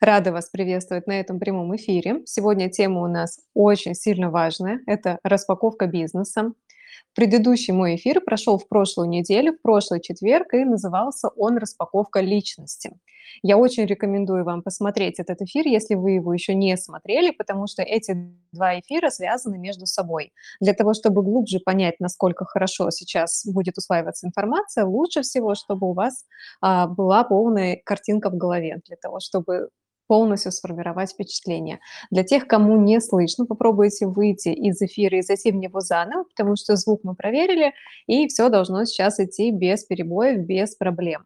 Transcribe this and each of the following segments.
Рада вас приветствовать на этом прямом эфире. Сегодня тема у нас очень сильно важная. Это распаковка бизнеса. Предыдущий мой эфир прошел в прошлую неделю, в прошлый четверг, и назывался он «Распаковка личности». Я очень рекомендую вам посмотреть этот эфир, если вы его еще не смотрели, потому что эти два эфира связаны между собой. Для того, чтобы глубже понять, насколько хорошо сейчас будет усваиваться информация, лучше всего, чтобы у вас а, была полная картинка в голове, для того, чтобы полностью сформировать впечатление. Для тех, кому не слышно, попробуйте выйти из эфира и зайти в него заново, потому что звук мы проверили, и все должно сейчас идти без перебоев, без проблем.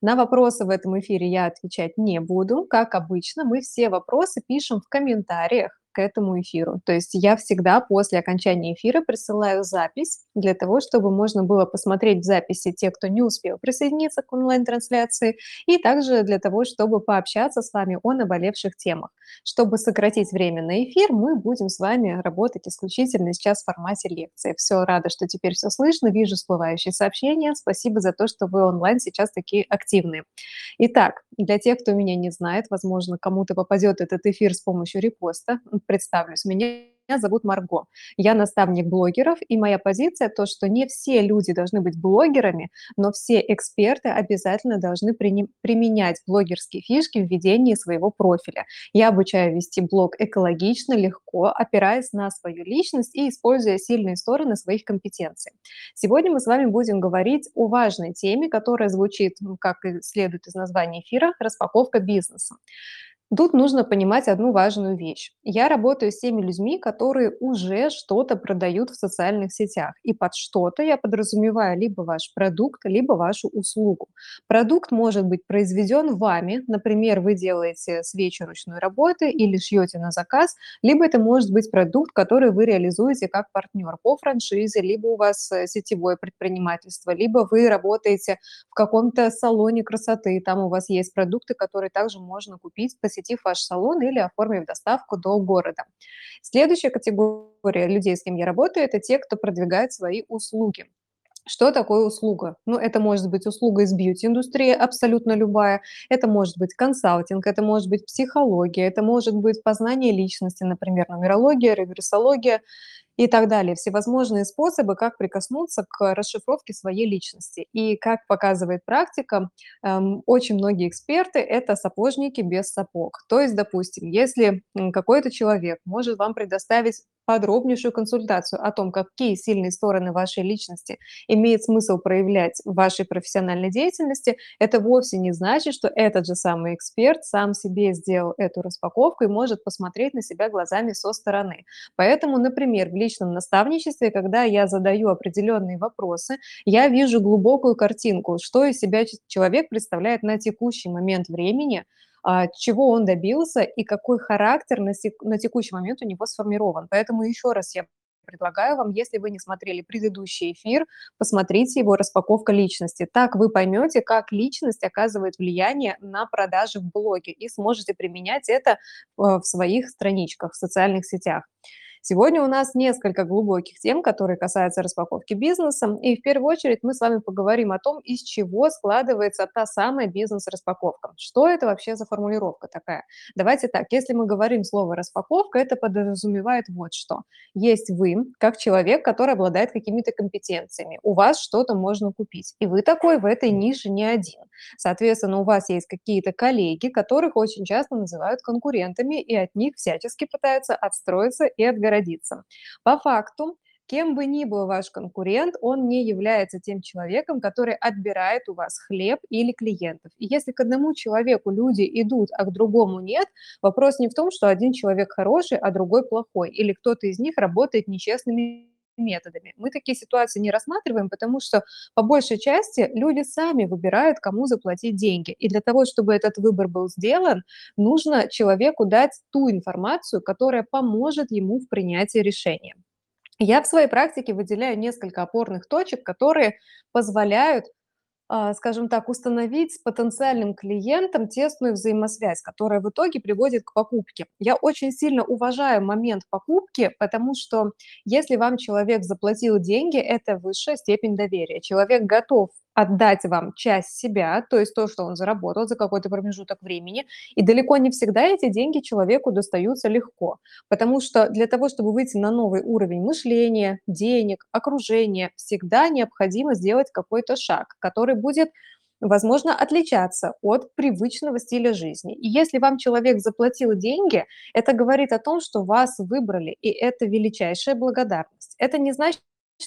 На вопросы в этом эфире я отвечать не буду. Как обычно, мы все вопросы пишем в комментариях этому эфиру. То есть я всегда после окончания эфира присылаю запись для того, чтобы можно было посмотреть в записи те, кто не успел присоединиться к онлайн-трансляции, и также для того, чтобы пообщаться с вами о наболевших темах. Чтобы сократить время на эфир, мы будем с вами работать исключительно сейчас в формате лекции. Все, рада, что теперь все слышно, вижу всплывающие сообщения. Спасибо за то, что вы онлайн сейчас такие активные. Итак, для тех, кто меня не знает, возможно, кому-то попадет этот эфир с помощью репоста, представлюсь. Меня зовут Марго. Я наставник блогеров, и моя позиция то, что не все люди должны быть блогерами, но все эксперты обязательно должны применять блогерские фишки в ведении своего профиля. Я обучаю вести блог экологично, легко, опираясь на свою личность и используя сильные стороны своих компетенций. Сегодня мы с вами будем говорить о важной теме, которая звучит, как и следует из названия эфира, распаковка бизнеса. Тут нужно понимать одну важную вещь. Я работаю с теми людьми, которые уже что-то продают в социальных сетях. И под что-то я подразумеваю либо ваш продукт, либо вашу услугу. Продукт может быть произведен вами, например, вы делаете свечи ручной работы или шьете на заказ, либо это может быть продукт, который вы реализуете как партнер по франшизе, либо у вас э, сетевое предпринимательство, либо вы работаете в каком-то салоне красоты, там у вас есть продукты, которые также можно купить, посетив ваш салон или оформив доставку до города. Следующая категория людей, с кем я работаю, это те, кто продвигает свои услуги. Что такое услуга? Ну, это может быть услуга из бьюти-индустрии, абсолютно любая. Это может быть консалтинг, это может быть психология, это может быть познание личности, например, нумерология, регрессология и так далее. Всевозможные способы, как прикоснуться к расшифровке своей личности. И как показывает практика, эм, очень многие эксперты– это сапожники без сапог. То есть, допустим, если какой-то человек может вам предоставить подробнейшую консультацию о том, какие сильные стороны вашей личности имеет смысл проявлять в вашей профессиональной деятельности, это вовсе не значит, что этот же самый эксперт сам себе сделал эту распаковку и может посмотреть на себя глазами со стороны. Поэтому, например, в личном наставничестве, когда я задаю определенные вопросы, я вижу глубокую картинку, что из себя человек представляет на текущий момент времени, а, чего он добился и какой характер на, на текущий момент у него сформирован. Поэтому еще раз я предлагаю вам, если вы не смотрели предыдущий эфир, посмотрите его «Распаковка личности». Так вы поймете, как личность оказывает влияние на продажи в блоге и сможете применять это э, в своих страничках, в социальных сетях. Сегодня у нас несколько глубоких тем, которые касаются распаковки бизнеса. И в первую очередь мы с вами поговорим о том, из чего складывается та самая бизнес-распаковка. Что это вообще за формулировка такая? Давайте так, если мы говорим слово «распаковка», это подразумевает вот что. Есть вы, как человек, который обладает какими-то компетенциями. У вас что-то можно купить. И вы такой в этой нише не один. Соответственно, у вас есть какие-то коллеги, которых очень часто называют конкурентами, и от них всячески пытаются отстроиться и отгородиться отгородиться. По факту, кем бы ни был ваш конкурент, он не является тем человеком, который отбирает у вас хлеб или клиентов. И если к одному человеку люди идут, а к другому нет, вопрос не в том, что один человек хороший, а другой плохой, или кто-то из них работает нечестными методами. Мы такие ситуации не рассматриваем, потому что по большей части люди сами выбирают, кому заплатить деньги. И для того, чтобы этот выбор был сделан, нужно человеку дать ту информацию, которая поможет ему в принятии решения. Я в своей практике выделяю несколько опорных точек, которые позволяют скажем так, установить с потенциальным клиентом тесную взаимосвязь, которая в итоге приводит к покупке. Я очень сильно уважаю момент покупки, потому что если вам человек заплатил деньги, это высшая степень доверия. Человек готов отдать вам часть себя, то есть то, что он заработал за какой-то промежуток времени. И далеко не всегда эти деньги человеку достаются легко, потому что для того, чтобы выйти на новый уровень мышления, денег, окружения, всегда необходимо сделать какой-то шаг, который будет возможно, отличаться от привычного стиля жизни. И если вам человек заплатил деньги, это говорит о том, что вас выбрали, и это величайшая благодарность. Это не значит,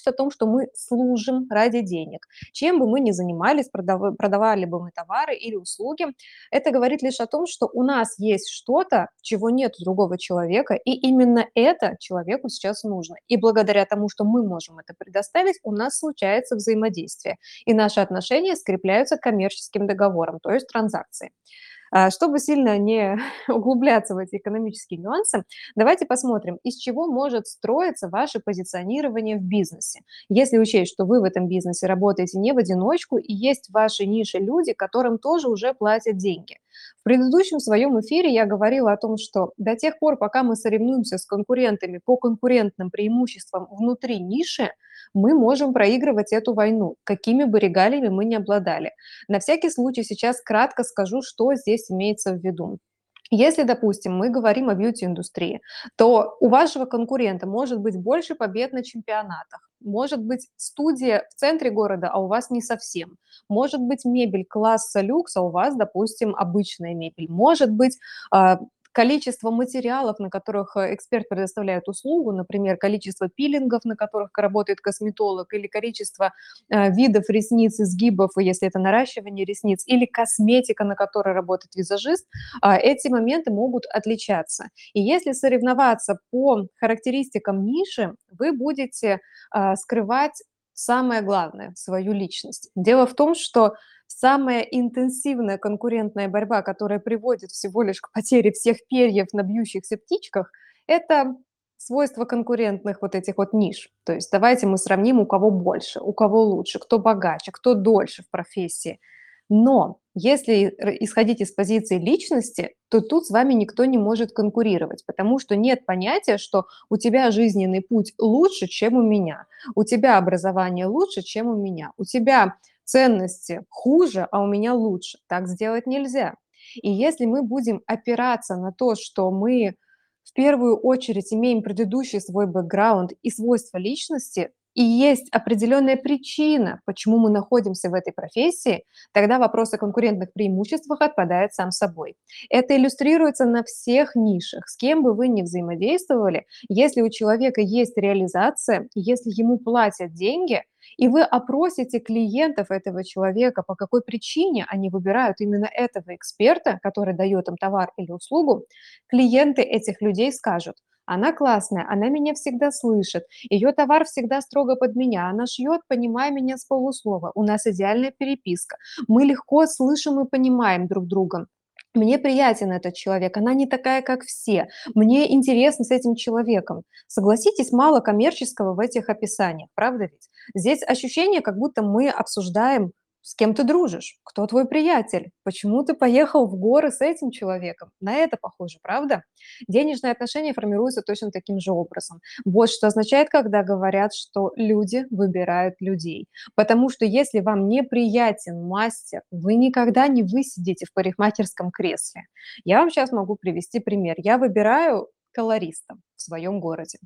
о том, что мы служим ради денег. Чем бы мы ни занимались, продав... продавали бы мы товары или услуги, это говорит лишь о том, что у нас есть что-то, чего нет у другого человека, и именно это человеку сейчас нужно. И благодаря тому, что мы можем это предоставить, у нас случается взаимодействие, и наши отношения скрепляются коммерческим договором, то есть транзакцией. А, чтобы сильно не углубляться в эти экономические нюансы, давайте посмотрим, из чего может строиться ваше позиционирование в бизнесе. Если учесть, что вы в этом бизнесе работаете не в одиночку, и есть в вашей нише люди, которым тоже уже платят деньги. В предыдущем своем эфире я говорила о том, что до тех пор, пока мы соревнуемся с конкурентами по конкурентным преимуществам внутри ниши, мы можем проигрывать эту войну, какими бы регалиями мы ни обладали. На всякий случай сейчас кратко скажу, что здесь имеется в виду. Если, допустим, мы говорим о бьюти-индустрии, то у вашего конкурента может быть больше побед на чемпионатах, может быть студия в центре города, а у вас не совсем. Может быть мебель класса люкс, а у вас, допустим, обычная мебель. Может быть а, количество материалов, на которых э, эксперт предоставляет услугу, например, количество пилингов, на которых работает косметолог, или количество э, видов ресниц, изгибов, если это наращивание ресниц, или косметика, на которой работает визажист, э, эти моменты могут отличаться. И если соревноваться по характеристикам ниши, вы будете э, скрывать самое главное, свою личность. Дело в том, что самая интенсивная конкурентная борьба, которая приводит всего лишь к потере всех перьев на бьющихся птичках, это свойства конкурентных вот этих вот ниш. То есть давайте мы сравним, у кого больше, у кого лучше, кто богаче, кто дольше в профессии. Но если исходить из позиции личности, то тут с вами никто не может конкурировать, потому что нет понятия, что у тебя жизненный путь лучше, чем у меня, у тебя образование лучше, чем у меня, у тебя ценности хуже, а у меня лучше. Так сделать нельзя. И если мы будем опираться на то, что мы в первую очередь имеем предыдущий свой бэкграунд и свойства личности, и есть определенная причина, почему мы находимся в этой профессии, тогда вопрос о конкурентных преимуществах отпадает сам собой. Это иллюстрируется на всех нишах. С кем бы вы ни взаимодействовали, если у человека есть реализация, если ему платят деньги, и вы опросите клиентов этого человека, по какой причине они выбирают именно этого эксперта, который дает им товар или услугу, клиенты этих людей скажут – она классная, она меня всегда слышит, ее товар всегда строго под меня, она шьет, понимая меня с полуслова, у нас идеальная переписка, мы легко слышим и понимаем друг друга. Мне приятен этот человек, она не такая, как все. Мне интересно с этим человеком. Согласитесь, мало коммерческого в этих описаниях, правда ведь? Здесь ощущение, как будто мы обсуждаем с кем ты дружишь, кто твой приятель, почему ты поехал в горы с этим человеком. На это похоже, правда? Денежные отношения формируются точно таким же образом. Вот что означает, когда говорят, что люди выбирают людей. Потому что если вам неприятен мастер, вы никогда не высидите в парикмахерском кресле. Я вам сейчас могу привести пример. Я выбираю колориста в своем городе.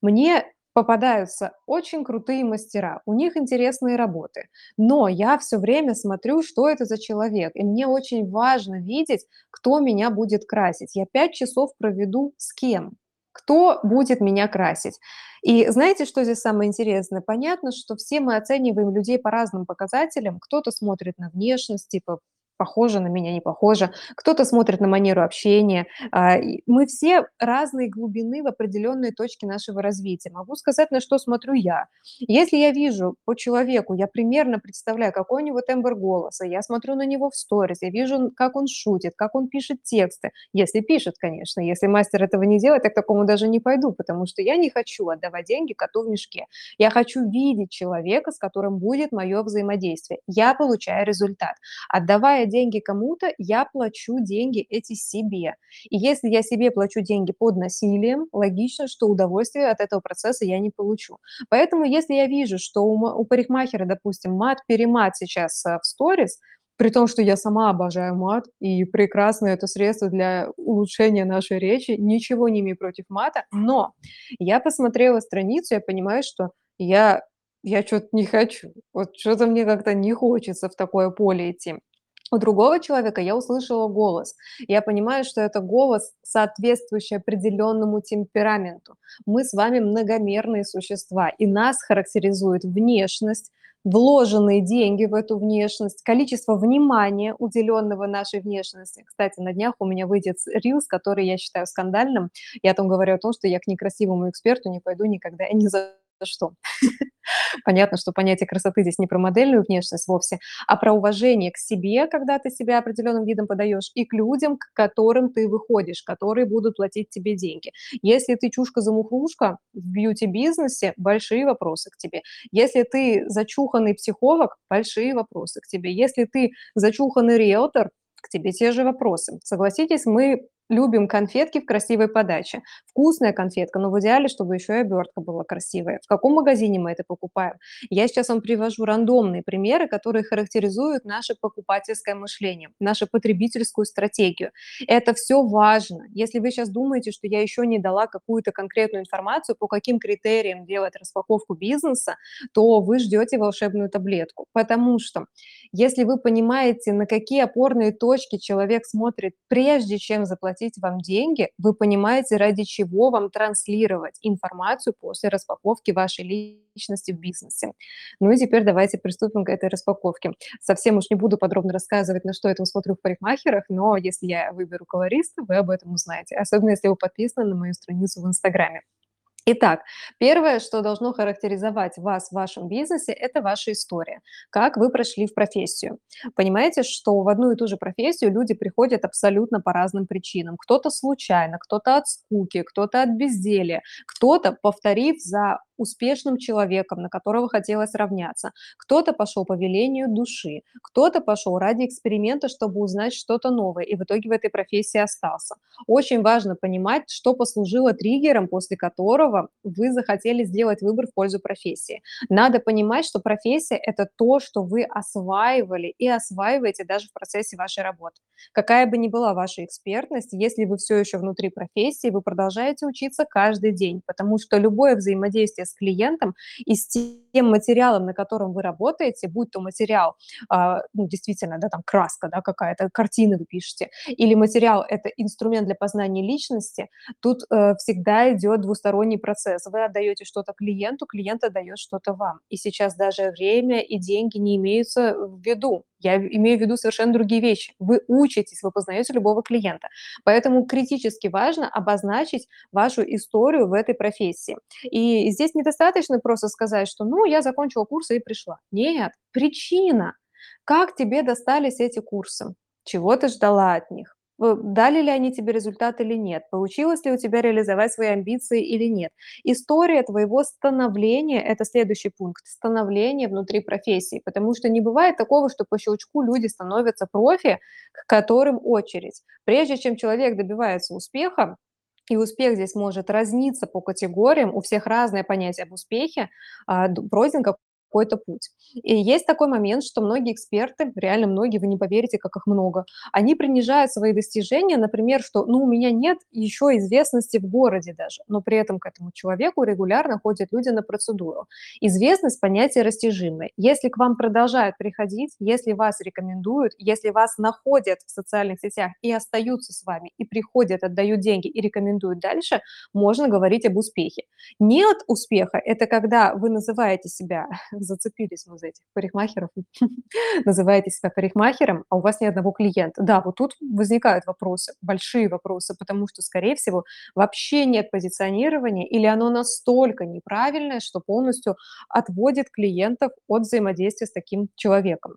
Мне попадаются очень крутые мастера, у них интересные работы, но я все время смотрю, что это за человек, и мне очень важно видеть, кто меня будет красить. Я пять часов проведу с кем, кто будет меня красить. И знаете, что здесь самое интересное? Понятно, что все мы оцениваем людей по разным показателям. Кто-то смотрит на внешность, типа похоже на меня, не похоже. Кто-то смотрит на манеру общения. А, мы все разной глубины в определенной точке нашего развития. Могу сказать, на что смотрю я. Если я вижу по человеку, я примерно представляю, какой у него тембр голоса, я смотрю на него в сторис, я вижу, как он шутит, как он пишет тексты. Если пишет, конечно. Если мастер этого не делает, я к такому даже не пойду, потому что я не хочу отдавать деньги коту в мешке. Я хочу видеть человека, с которым будет мое взаимодействие. Я получаю результат. Отдавая платя деньги кому-то, я плачу деньги эти себе. И если я себе плачу деньги под насилием, логично, что удовольствие от этого процесса я не получу. Поэтому если я вижу, что у, парикмахера, допустим, мат-перемат сейчас э, в сторис, при том, что я сама обожаю мат, и прекрасно это средство для улучшения нашей речи, ничего не имею против мата, но я посмотрела страницу, я понимаю, что я, я что-то не хочу, вот что-то мне как-то не хочется в такое поле идти. У другого человека я услышала голос. Я понимаю, что это голос, соответствующий определенному темпераменту. Мы с вами многомерные существа, и нас характеризует внешность, вложенные деньги в эту внешность, количество внимания, уделенного нашей внешности. Кстати, на днях у меня выйдет рилс, который я считаю скандальным. Я там говорю о том, что я к некрасивому эксперту не пойду никогда и ни за что. Понятно, что понятие красоты здесь не про модельную внешность вовсе, а про уважение к себе, когда ты себя определенным видом подаешь, и к людям, к которым ты выходишь, которые будут платить тебе деньги. Если ты чушка-замухрушка в бьюти-бизнесе, большие вопросы к тебе. Если ты зачуханный психолог, большие вопросы к тебе. Если ты зачуханный риэлтор, к тебе те же вопросы. Согласитесь, мы Любим конфетки в красивой подаче. Вкусная конфетка, но в идеале, чтобы еще и обертка была красивая. В каком магазине мы это покупаем? Я сейчас вам привожу рандомные примеры, которые характеризуют наше покупательское мышление, нашу потребительскую стратегию. Это все важно. Если вы сейчас думаете, что я еще не дала какую-то конкретную информацию, по каким критериям делать распаковку бизнеса, то вы ждете волшебную таблетку. Потому что если вы понимаете, на какие опорные точки человек смотрит, прежде чем заплатить платить вам деньги, вы понимаете, ради чего вам транслировать информацию после распаковки вашей личности в бизнесе. Ну и теперь давайте приступим к этой распаковке. Совсем уж не буду подробно рассказывать, на что я там смотрю в парикмахерах, но если я выберу колориста, вы об этом узнаете, особенно если вы подписаны на мою страницу в Инстаграме. Итак, первое, что должно характеризовать вас в вашем бизнесе, это ваша история. Как вы прошли в профессию. Понимаете, что в одну и ту же профессию люди приходят абсолютно по разным причинам. Кто-то случайно, кто-то от скуки, кто-то от безделия, кто-то, повторив за успешным человеком, на которого хотелось равняться. Кто-то пошел по велению души, кто-то пошел ради эксперимента, чтобы узнать что-то новое, и в итоге в этой профессии остался. Очень важно понимать, что послужило триггером, после которого вы захотели сделать выбор в пользу профессии. Надо понимать, что профессия– это то, что вы осваивали и осваиваете даже в процессе вашей работы. Какая бы ни была ваша экспертность, если вы все еще внутри профессии, вы продолжаете учиться каждый день, потому что любое взаимодействие с клиентом и с тем материалом, на котором вы работаете, будь то материал, а, ну, действительно, да, там краска, да, какая-то, картины вы пишете, или материал– это инструмент для познания личности, тут э, всегда идет двусторонний процесс. Вы отдаете что-то клиенту, клиент отдает что-то вам. И сейчас даже время и деньги не имеются в виду. Я имею в виду совершенно другие вещи. Вы учитесь, вы познаете любого клиента. Поэтому критически важно обозначить вашу историю в этой профессии. И здесь недостаточно просто сказать, что ну, я закончила курсы и пришла. Нет, причина. Как тебе достались эти курсы? Чего ты ждала от них? Дали ли они тебе результат или нет, получилось ли у тебя реализовать свои амбиции или нет. История твоего становления– это следующий пункт, становление внутри профессии, потому что не бывает такого, что по щелчку люди становятся профи, к которым очередь. Прежде чем человек добивается успеха, и успех здесь может разниться по категориям, у всех разное понятие об успехе, а, пройден какой-то путь. И есть такой момент, что многие эксперты, реально многие, вы не поверите, как их много, они принижают свои достижения, например, что ну, у меня нет еще известности в городе даже, но при этом к этому человеку регулярно ходят люди на процедуру. Известность– понятие растяжимое. Если к вам продолжают приходить, если вас рекомендуют, если вас находят в социальных сетях и остаются с вами, и приходят, отдают деньги и рекомендуют дальше, можно говорить об успехе. Нет успеха– это когда вы называете себя зацепились мы за этих парикмахеров, называете себя парикмахером, а у вас ни одного клиента. Да, вот тут возникают вопросы, большие вопросы, потому что, скорее всего, вообще нет позиционирования или оно настолько неправильное, что полностью отводит клиентов от взаимодействия с таким человеком.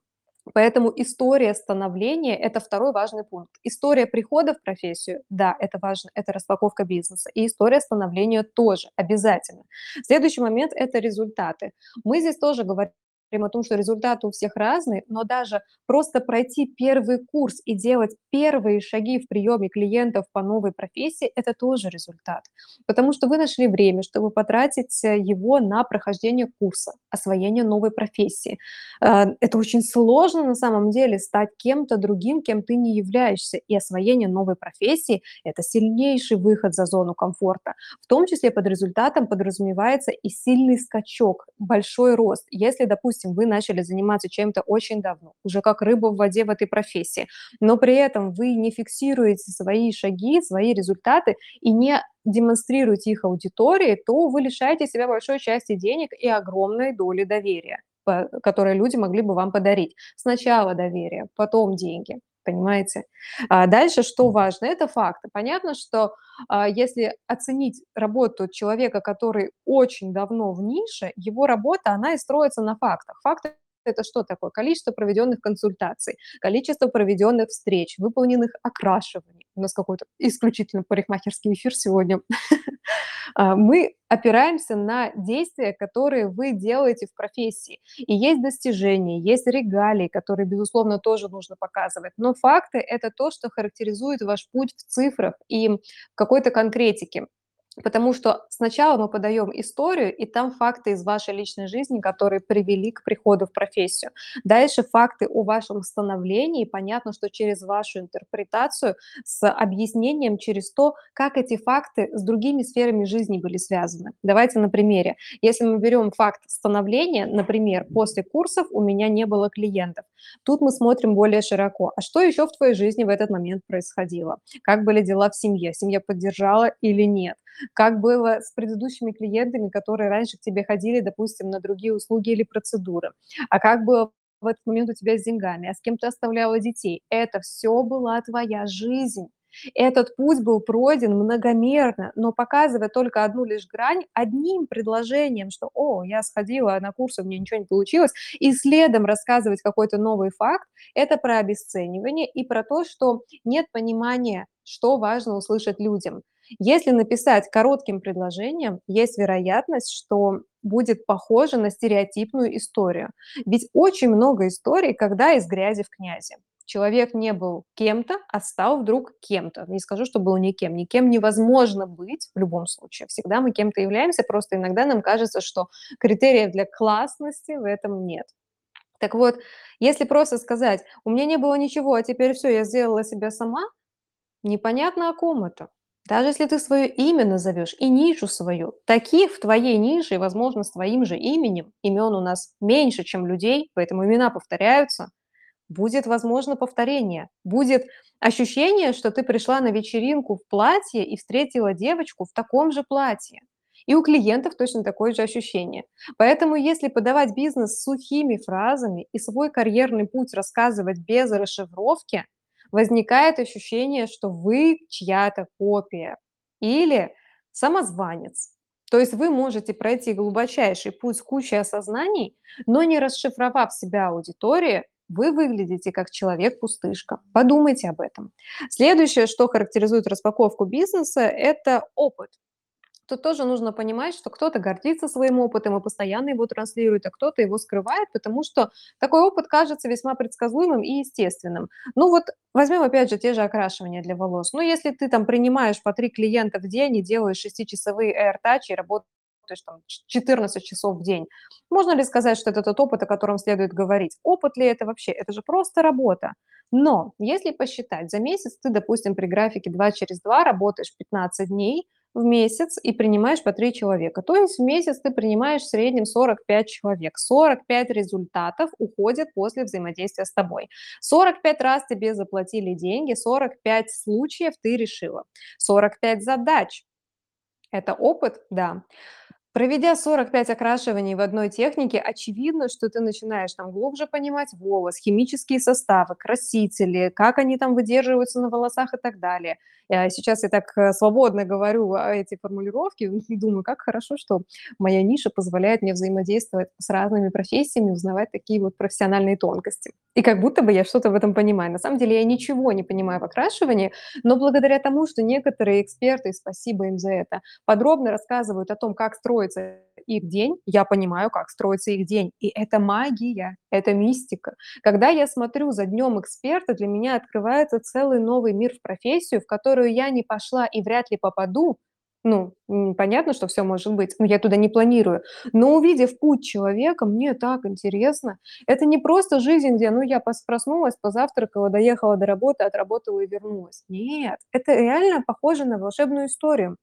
Поэтому история становления– это второй важный пункт. История прихода в профессию– да, это важно, это распаковка бизнеса. И история становления тоже обязательно. Следующий момент– это результаты. Мы здесь тоже говорим о том, что результаты у всех разные, но даже просто пройти первый курс и делать первые шаги в приеме клиентов по новой профессии– это тоже результат. Потому что вы нашли время, чтобы потратить э, его на прохождение курса, освоение новой профессии. Э, это очень сложно на самом деле стать кем-то другим, кем ты не являешься. И освоение новой профессии– это сильнейший выход за зону комфорта. В том числе под результатом подразумевается и сильный скачок, большой рост. Если, допустим, допустим, вы начали заниматься чем-то очень давно, уже как рыба в воде в этой профессии, но при этом вы не фиксируете свои шаги, свои результаты и не демонстрируете их аудитории, то вы лишаете себя большой части денег и огромной доли доверия, которые люди могли бы вам подарить. Сначала доверие, потом деньги понимаете? А дальше что важно? Это факты. Понятно, что а, если оценить работу человека, который очень давно в нише, его работа, она и строится на фактах. Факты это что такое? Количество проведенных консультаций, количество проведенных встреч, выполненных окрашиваний. У нас какой-то исключительно парикмахерский эфир сегодня. А, мы опираемся на действия, которые вы делаете в профессии. И есть достижения, есть регалии, которые, безусловно, тоже нужно показывать. Но факты– это то, что характеризует ваш путь в цифрах и в какой-то конкретике. Потому что сначала мы подаем историю, и там факты из вашей личной жизни, которые привели к приходу в профессию. Дальше факты о вашем становлении. Понятно, что через вашу интерпретацию с объяснением через то, как эти факты с другими сферами жизни были связаны. Давайте на примере. Если мы берем факт становления, например, после курсов у меня не было клиентов. Тут мы смотрим более широко. А что еще в твоей жизни в этот момент происходило? Как были дела в семье? Семья поддержала или нет? Как было с предыдущими клиентами, которые раньше к тебе ходили, допустим, на другие услуги или процедуры? А как было в этот момент у тебя с деньгами? А с кем ты оставляла детей? Это все была твоя жизнь. Этот путь был пройден многомерно, но показывая только одну лишь грань, одним предложением, что «О, я сходила на курсы, у меня ничего не получилось», и следом рассказывать какой-то новый факт, это про обесценивание и про то, что нет понимания, что важно услышать людям. Если написать коротким предложением, есть вероятность, что будет похоже на стереотипную историю. Ведь очень много историй, когда из грязи в князи. Человек не был кем-то, а стал вдруг кем-то. Не скажу, что был никем. Никем невозможно быть в любом случае. Всегда мы кем-то являемся, просто иногда нам кажется, что критериев для классности в этом нет. Так вот, если просто сказать, у меня не было ничего, а теперь все, я сделала себя сама, непонятно о ком это. Даже если ты свое имя назовешь и нишу свою, таких в твоей нише, возможно, с твоим же именем, имен у нас меньше, чем людей, поэтому имена повторяются, будет, возможно, повторение. Будет ощущение, что ты пришла на вечеринку в платье и встретила девочку в таком же платье. И у клиентов точно такое же ощущение. Поэтому если подавать бизнес сухими фразами и свой карьерный путь рассказывать без расшифровки – возникает ощущение, что вы чья-то копия или самозванец. То есть вы можете пройти глубочайший путь с кучей осознаний, но не расшифровав себя аудитории, вы выглядите как человек-пустышка. Подумайте об этом. Следующее, что характеризует распаковку бизнеса, это опыт. Тут тоже нужно понимать, что кто-то гордится своим опытом и постоянно его транслирует, а кто-то его скрывает, потому что такой опыт кажется весьма предсказуемым и естественным. Ну вот возьмем опять же те же окрашивания для волос. Ну если ты там принимаешь по три клиента в день и делаешь шестичасовые AirTouch и работаешь там 14 часов в день. Можно ли сказать, что это тот опыт, о котором следует говорить? Опыт ли это вообще? Это же просто работа. Но если посчитать, за месяц ты, допустим, при графике 2 через 2 работаешь 15 дней, в месяц и принимаешь по 3 человека. То есть в месяц ты принимаешь в среднем 45 человек. 45 результатов уходят после взаимодействия с тобой. 45 раз тебе заплатили деньги, 45 случаев ты решила. 45 задач. Это опыт, да. Проведя 45 окрашиваний в одной технике, очевидно, что ты начинаешь там глубже понимать волос, химические составы, красители, как они там выдерживаются на волосах и так далее. Э, сейчас я так э, свободно говорю эти формулировки и думаю, как хорошо, что моя ниша позволяет мне взаимодействовать с разными профессиями, узнавать такие вот профессиональные тонкости. И как будто бы я что-то в этом понимаю. На самом деле я ничего не понимаю в окрашивании, но благодаря тому, что некоторые эксперты, спасибо им за это, подробно рассказывают о том, как строить строится их день, я понимаю, как строится их день. И это магия, это мистика. Когда я смотрю за днем эксперта, для меня открывается целый новый мир в профессию, в которую я не пошла и вряд ли попаду, ну, понятно, что все может быть, но я туда не планирую. Но увидев путь человека, мне так интересно. Это не просто жизнь, где, ну, я проснулась, позавтракала, доехала до работы, отработала и вернулась. Нет, это реально похоже на волшебную историю.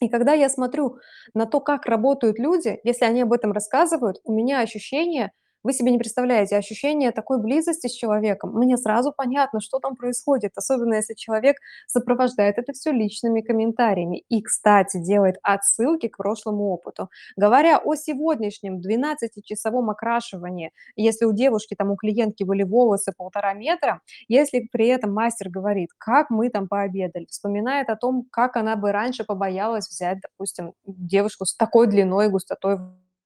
И когда я смотрю на то, как работают люди, если они об этом рассказывают, у меня ощущение, вы себе не представляете, ощущение такой близости с человеком. Мне сразу понятно, что там происходит, особенно если человек сопровождает это все личными комментариями и, кстати, делает отсылки к прошлому опыту. Говоря о сегодняшнем 12-часовом окрашивании, если у девушки, там, у клиентки были волосы полтора метра, если при этом мастер говорит, как мы там пообедали, вспоминает о том, как она бы раньше побоялась взять, допустим, девушку с такой длиной и густотой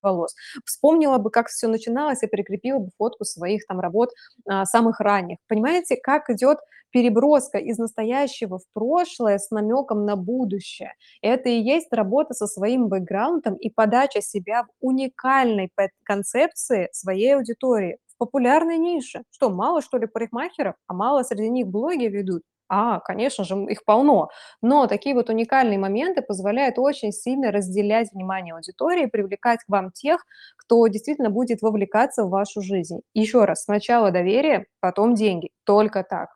волос. Вспомнила бы, как все начиналось, и прикрепила бы фотку своих там работ а, самых ранних. Понимаете, как идет переброска из настоящего в прошлое с намеком на будущее. Это и есть работа со своим бэкграундом и подача себя в уникальной концепции своей аудитории, в популярной нише. Что, мало что ли парикмахеров, а мало среди них блоги ведут? А, конечно же, их полно. Но такие вот уникальные моменты позволяют очень сильно разделять внимание аудитории, привлекать к вам тех, кто действительно будет вовлекаться в вашу жизнь. Еще раз, сначала доверие, потом деньги. Только так.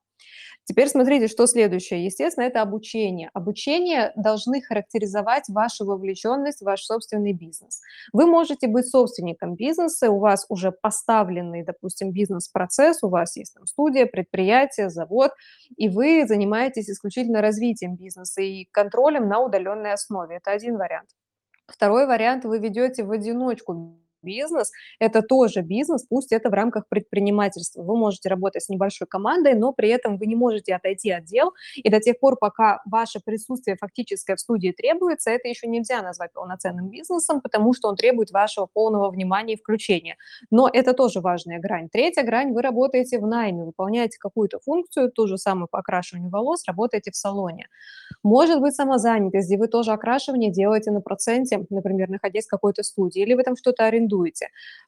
Теперь смотрите, что следующее. Естественно, это обучение. Обучение должны характеризовать вашу вовлеченность в ваш собственный бизнес. Вы можете быть собственником бизнеса, у вас уже поставленный, допустим, бизнес-процесс, у вас есть там студия, предприятие, завод, и вы занимаетесь исключительно развитием бизнеса и контролем на удаленной основе. Это один вариант. Второй вариант, вы ведете в одиночку бизнес– это тоже бизнес, пусть это в рамках предпринимательства. Вы можете работать с небольшой командой, но при этом вы не можете отойти от дел, и до тех пор, пока ваше присутствие фактическое в студии требуется, это еще нельзя назвать полноценным бизнесом, потому что он требует вашего полного внимания и включения. Но это тоже важная грань. Третья грань– вы работаете в найме, выполняете какую-то функцию, ту же самую по окрашиванию волос, работаете в салоне. Может быть самозанятость, где вы тоже окрашивание делаете на проценте, например, находясь в какой-то студии, или вы там что-то арендуете, арендуете.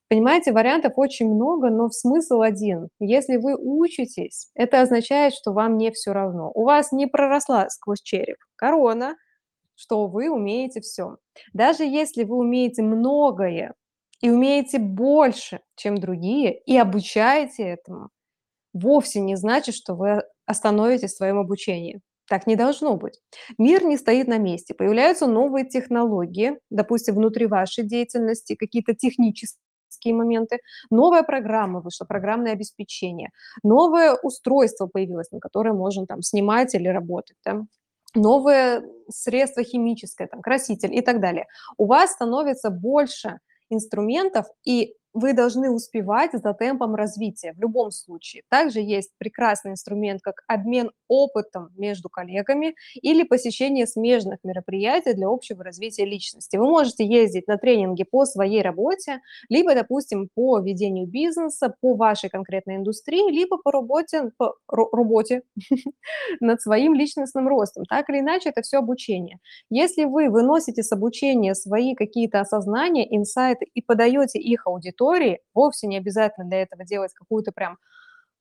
Понимаете, вариантов очень много, но смысл один. Если вы учитесь, это означает, что вам не все равно. У вас не проросла сквозь череп корона, что вы умеете все. Даже если вы умеете многое и умеете больше, чем другие, и обучаете этому, вовсе не значит, что вы остановитесь в своем обучении. Так не должно быть. Мир не стоит на месте. Появляются новые технологии, допустим, внутри вашей деятельности, какие-то технические моменты. Новая программа вышла, программное обеспечение. Новое устройство появилось, на которое можно там снимать или работать. Да? Новое средство химическое, там, краситель и так далее. У вас становится больше инструментов, и вы должны успевать за темпом развития в любом случае. Также есть прекрасный инструмент, как обмен опытом между коллегами или посещение смежных мероприятий для общего развития личности. Вы можете ездить на тренинги по своей работе, либо, допустим, по ведению бизнеса, по вашей конкретной индустрии, либо по работе, по работе над своим личностным ростом. Так или иначе, это все обучение. Если вы выносите с обучения свои какие-то осознания, инсайты и подаете их аудитории, аудитории, вовсе не обязательно для этого делать какую-то прям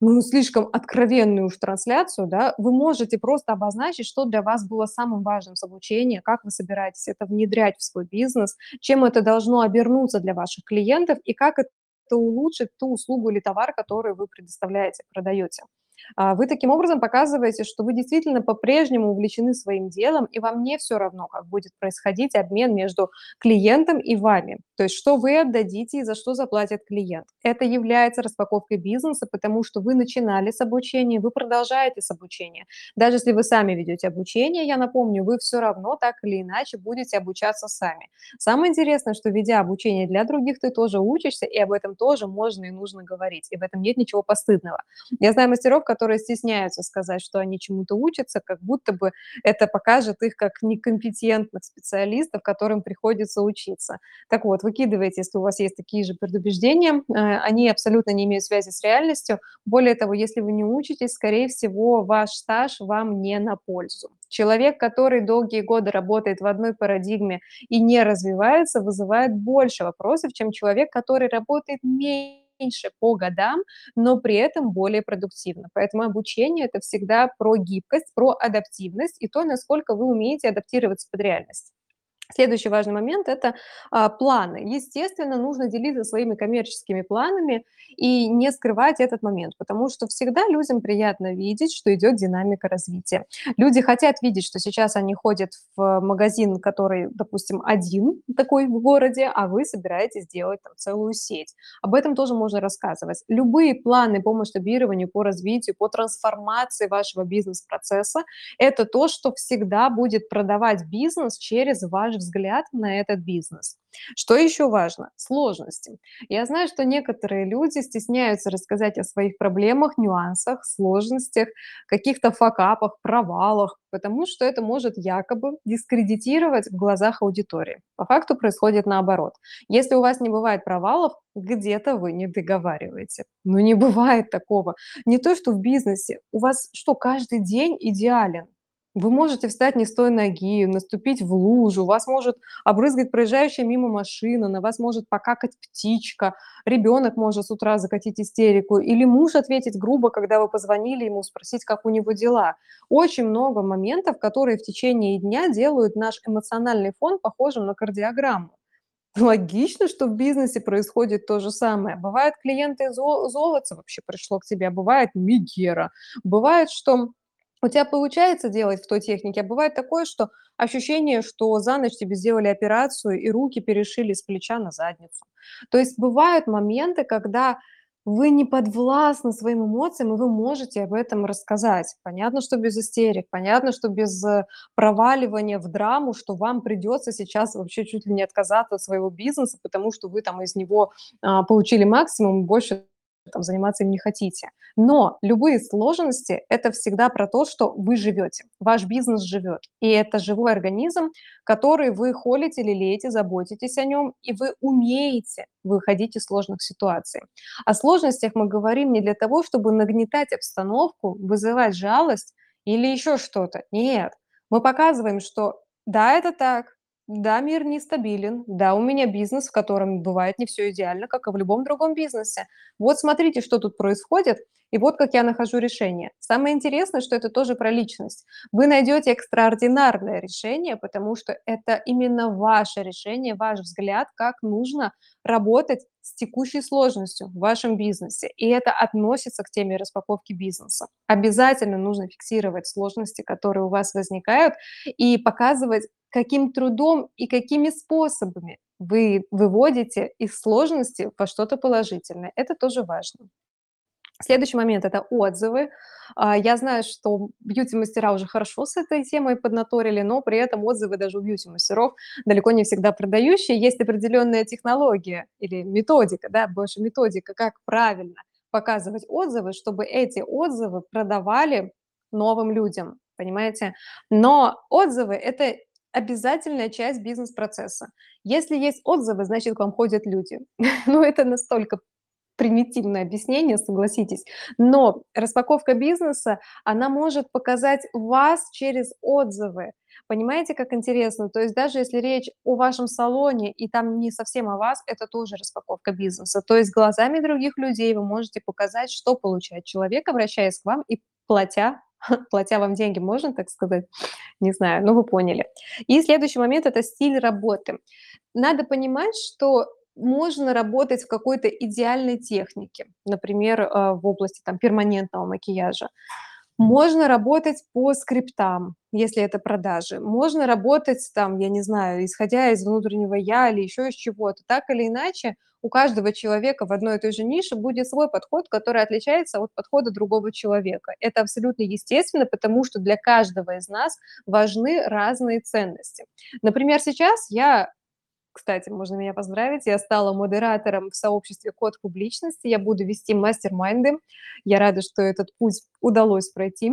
ну, слишком откровенную уж трансляцию, да, вы можете просто обозначить, что для вас было самым важным с обучения, как вы собираетесь это внедрять в свой бизнес, чем это должно обернуться для ваших клиентов и как это улучшит ту услугу или товар, который вы предоставляете, продаете. А, вы таким образом показываете, что вы действительно по-прежнему увлечены своим делом, и вам не все равно, как будет происходить обмен между клиентом и вами. То есть что вы отдадите и за что заплатит клиент. Это является распаковкой бизнеса, потому что вы начинали с обучения, вы продолжаете с обучения. Даже если вы сами ведете обучение, я напомню, вы все равно так или иначе будете обучаться сами. Самое интересное, что ведя обучение для других, ты тоже учишься, и об этом тоже можно и нужно говорить, и в этом нет ничего постыдного. Я знаю мастеров, которые стесняются сказать, что они чему-то учатся, как будто бы это покажет их как некомпетентных специалистов, которым приходится учиться. Так вот, выкидывайте, если у вас есть такие же предубеждения, э, они абсолютно не имеют связи с реальностью. Более того, если вы не учитесь, скорее всего, ваш стаж вам не на пользу. Человек, который долгие годы работает в одной парадигме и не развивается, вызывает больше вопросов, чем человек, который работает меньше по годам, но при этом более продуктивно. Поэтому обучение– это всегда про гибкость, про адаптивность и то, насколько вы умеете адаптироваться под реальность. Следующий важный момент– это а, планы. Естественно, нужно делиться своими коммерческими планами и не скрывать этот момент, потому что всегда людям приятно видеть, что идет динамика развития. Люди хотят видеть, что сейчас они ходят в магазин, который, допустим, один такой в городе, а вы собираетесь делать там целую сеть. Об этом тоже можно рассказывать. Любые планы по масштабированию, по развитию, по трансформации вашего бизнес-процесса– это то, что всегда будет продавать бизнес через ваш взгляд на этот бизнес. Что еще важно? Сложности. Я знаю, что некоторые люди стесняются рассказать о своих проблемах, нюансах, сложностях, каких-то факапах, провалах, потому что это может якобы дискредитировать в глазах аудитории. По факту происходит наоборот. Если у вас не бывает провалов, где-то вы не договариваете. Но не бывает такого. Не то, что в бизнесе. У вас что, каждый день идеален? Вы можете встать не с той ноги, наступить в лужу, вас может обрызгать проезжающая мимо машина, на вас может покакать птичка, ребенок может с утра закатить истерику, или муж ответить грубо, когда вы позвонили ему, спросить, как у него дела. Очень много моментов, которые в течение дня делают наш эмоциональный фон похожим на кардиограмму. Логично, что в бизнесе происходит то же самое. Бывает, клиенты зол- золотца вообще пришло к тебе, а бывает Мигера. Бывает, что у тебя получается делать в той технике, а бывает такое, что ощущение, что за ночь тебе сделали операцию и руки перешили с плеча на задницу. То есть бывают моменты, когда вы не подвластны своим эмоциям, и вы можете об этом рассказать. Понятно, что без истерик, понятно, что без э, проваливания в драму, что вам придется сейчас вообще чуть ли не отказаться от своего бизнеса, потому что вы там из него а, получили максимум, больше там, заниматься им не хотите. Но любые сложности– это всегда про то, что вы живете, ваш бизнес живет. И это живой организм, который вы холите, лелеете, заботитесь о нем, и вы умеете выходить из сложных ситуаций. О сложностях мы говорим не для того, чтобы нагнетать обстановку, вызывать жалость или еще что-то. Нет, мы показываем, что да, это так, да, мир нестабилен. Да, у меня бизнес, в котором бывает не все идеально, как и в любом другом бизнесе. Вот смотрите, что тут происходит, и вот как я нахожу решение. Самое интересное, что это тоже про личность. Вы найдете экстраординарное решение, потому что это именно ваше решение, ваш взгляд, как нужно работать с текущей сложностью в вашем бизнесе. И это относится к теме распаковки бизнеса. Обязательно нужно фиксировать сложности, которые у вас возникают, и показывать, каким трудом и какими способами вы выводите из сложности во что-то положительное. Это тоже важно. Следующий момент– это отзывы. А, я знаю, что бьюти-мастера уже хорошо с этой темой поднаторили, но при этом отзывы даже у бьюти-мастеров далеко не всегда продающие. Есть определенная технология или методика, да, больше методика, как правильно показывать отзывы, чтобы эти отзывы продавали новым людям, понимаете? Но отзывы– это обязательная часть бизнес-процесса. Если есть отзывы, значит, к вам ходят люди. Ну, это настолько примитивное объяснение, согласитесь. Но распаковка бизнеса, она может показать вас через отзывы. Понимаете, как интересно? То есть даже если речь о вашем салоне, и там не совсем о вас, это тоже распаковка бизнеса. То есть глазами других людей вы можете показать, что получает человек, обращаясь к вам и платя платя вам деньги, можно так сказать? Не знаю, но вы поняли. И следующий момент– это стиль работы. Надо понимать, что можно работать в какой-то идеальной технике, например, э, в области там, перманентного макияжа. Можно работать по скриптам, если это продажи. Можно работать там, я не знаю, исходя из внутреннего я или еще из чего-то. Так или иначе, у каждого человека в одной и той же нише будет свой подход, который отличается от подхода другого человека. Это абсолютно естественно, потому что для каждого из нас важны разные ценности. Например, сейчас я Кстати, можно меня поздравить. Я стала модератором в сообществе "Код публичности". Я буду вести мастер-майнды. Я рада, что этот путь удалось пройти.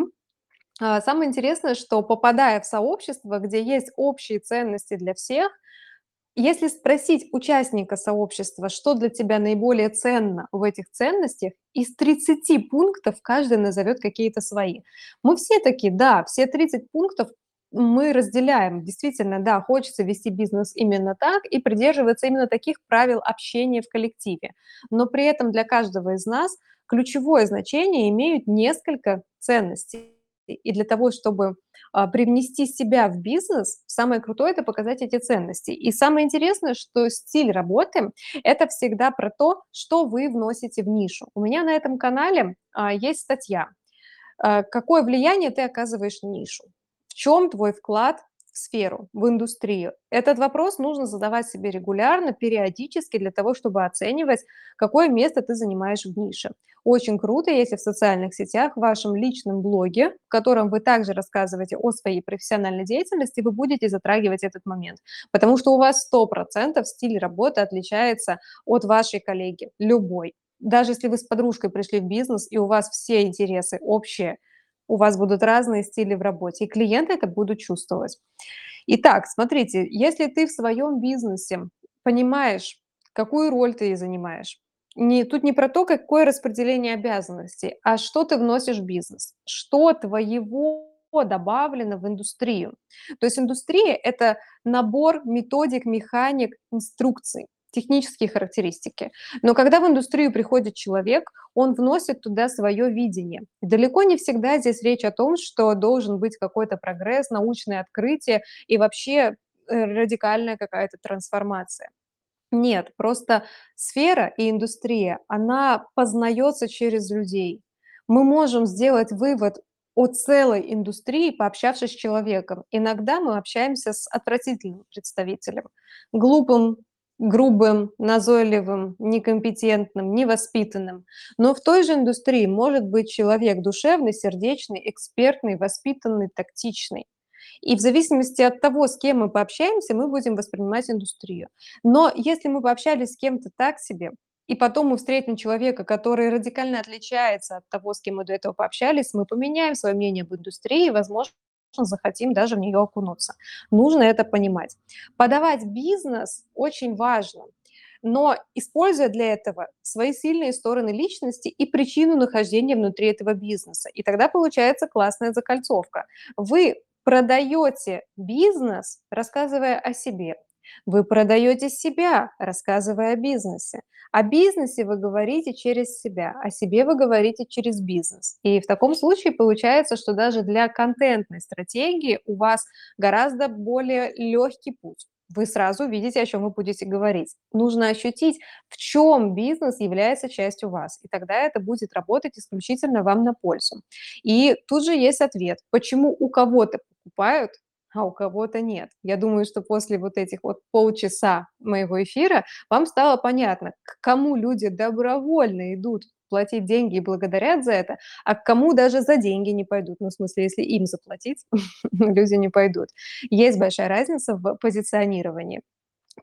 А, самое интересное, что попадая в сообщество, где есть общие ценности для всех, если спросить участника сообщества, что для тебя наиболее ценно в этих ценностях, из 30 пунктов каждый назовет какие-то свои. Мы все такие, да, все 30 пунктов мы разделяем. Действительно, да, хочется вести бизнес именно так и придерживаться именно таких правил общения в коллективе. Но при этом для каждого из нас ключевое значение имеют несколько ценностей. И для того, чтобы а, привнести себя в бизнес, самое крутое– это показать эти ценности. И самое интересное, что стиль работы– это всегда про то, что вы вносите в нишу. У меня на этом канале а, есть статья а, «Какое влияние ты оказываешь в нишу?» Чем твой вклад в сферу, в индустрию? Этот вопрос нужно задавать себе регулярно, периодически, для того, чтобы оценивать, какое место ты занимаешь в нише. Очень круто, если в социальных сетях, в вашем личном блоге, в котором вы также рассказываете о своей профессиональной деятельности, вы будете затрагивать этот момент, потому что у вас 100% стиль работы отличается от вашей коллеги, любой. Даже если вы с подружкой пришли в бизнес, и у вас все интересы общие, у вас будут разные стили в работе, и клиенты это будут чувствовать. Итак, смотрите, если ты в своем бизнесе понимаешь, какую роль ты занимаешь, не, тут не про то, какое распределение обязанностей, а что ты вносишь в бизнес, что твоего добавлено в индустрию. То есть индустрия– это набор методик, механик, инструкций технические характеристики. Но когда в индустрию приходит человек, он вносит туда свое видение. И далеко не всегда здесь речь о том, что должен быть какой-то прогресс, научное открытие и вообще э, радикальная какая-то трансформация. Нет, просто сфера и индустрия, она познается через людей. Мы можем сделать вывод о целой индустрии, пообщавшись с человеком. Иногда мы общаемся с отвратительным представителем, глупым, грубым, назойливым, некомпетентным, невоспитанным. Но в той же индустрии может быть человек душевный, сердечный, экспертный, воспитанный, тактичный. И в зависимости от того, с кем мы пообщаемся, мы будем воспринимать индустрию. Но если мы пообщались с кем-то так себе, и потом мы встретим человека, который радикально отличается от того, с кем мы до этого пообщались, мы поменяем свое мнение об индустрии, возможно, захотим даже в нее окунуться. Нужно это понимать. Подавать бизнес очень важно, но используя для этого свои сильные стороны личности и причину нахождения внутри этого бизнеса. И тогда получается классная закольцовка. Вы продаете бизнес, рассказывая о себе. Вы продаете себя, рассказывая о бизнесе. О бизнесе вы говорите через себя, о себе вы говорите через бизнес. И в таком случае получается, что даже для контентной стратегии у вас гораздо более легкий путь вы сразу видите, о чем вы будете говорить. Нужно ощутить, в чем бизнес является частью вас, и тогда это будет работать исключительно вам на пользу. И тут же есть ответ, почему у кого-то покупают, а у кого-то нет. Я думаю, что после вот этих вот полчаса моего эфира вам стало понятно, к кому люди добровольно идут платить деньги и благодарят за это, а к кому даже за деньги не пойдут. Ну, в смысле, если им заплатить, люди не пойдут. Есть большая разница в позиционировании.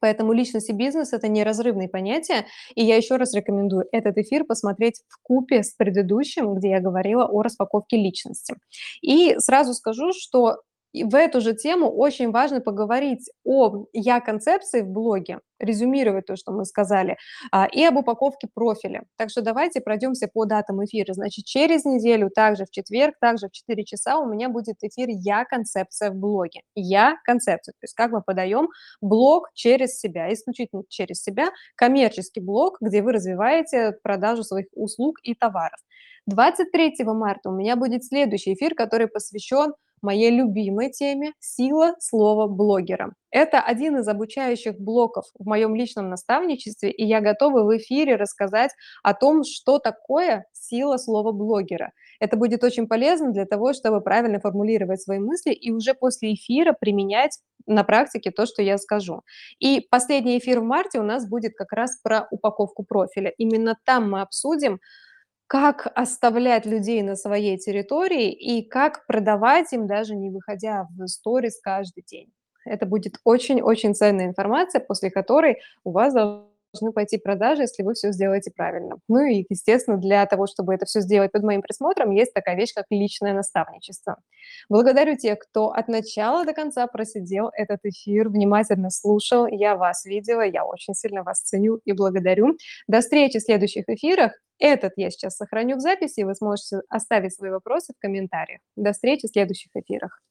Поэтому личность и бизнес– это неразрывные понятия, и я еще раз рекомендую этот эфир посмотреть в купе с предыдущим, где я говорила о распаковке личности. И сразу скажу, что и в эту же тему очень важно поговорить о я-концепции в блоге, резюмировать то, что мы сказали, а, и об упаковке профиля. Так что давайте пройдемся по датам эфира. Значит, через неделю, также в четверг, также в 4 часа у меня будет эфир «Я-концепция в блоге». «Я-концепция», то есть как мы подаем блог через себя, исключительно через себя, коммерческий блог, где вы развиваете продажу своих услуг и товаров. 23 марта у меня будет следующий эфир, который посвящен моей любимой теме «Сила слова блогера». Это один из обучающих блоков в моем личном наставничестве, и я готова в эфире рассказать о том, что такое сила слова блогера. Это будет очень полезно для того, чтобы правильно формулировать свои мысли и уже после эфира применять на практике то, что я скажу. И последний эфир в марте у нас будет как раз про упаковку профиля. Именно там мы обсудим, как оставлять людей на своей территории и как продавать им, даже не выходя в сторис каждый день. Это будет очень-очень ценная информация, после которой у вас должны пойти продажи, если вы всё сделаете правильно. Ну и, естественно, для того, чтобы это всё сделать под моим присмотром, есть такая вещь, как личное наставничество. Благодарю тех, кто от начала до конца просидел этот эфир, внимательно слушал. Я вас видела, я очень сильно вас ценю и благодарю. До встречи в следующих эфирах. Этот я сейчас сохраню в записи, и вы сможете оставить свои вопросы в комментариях. До встречи в следующих эфирах.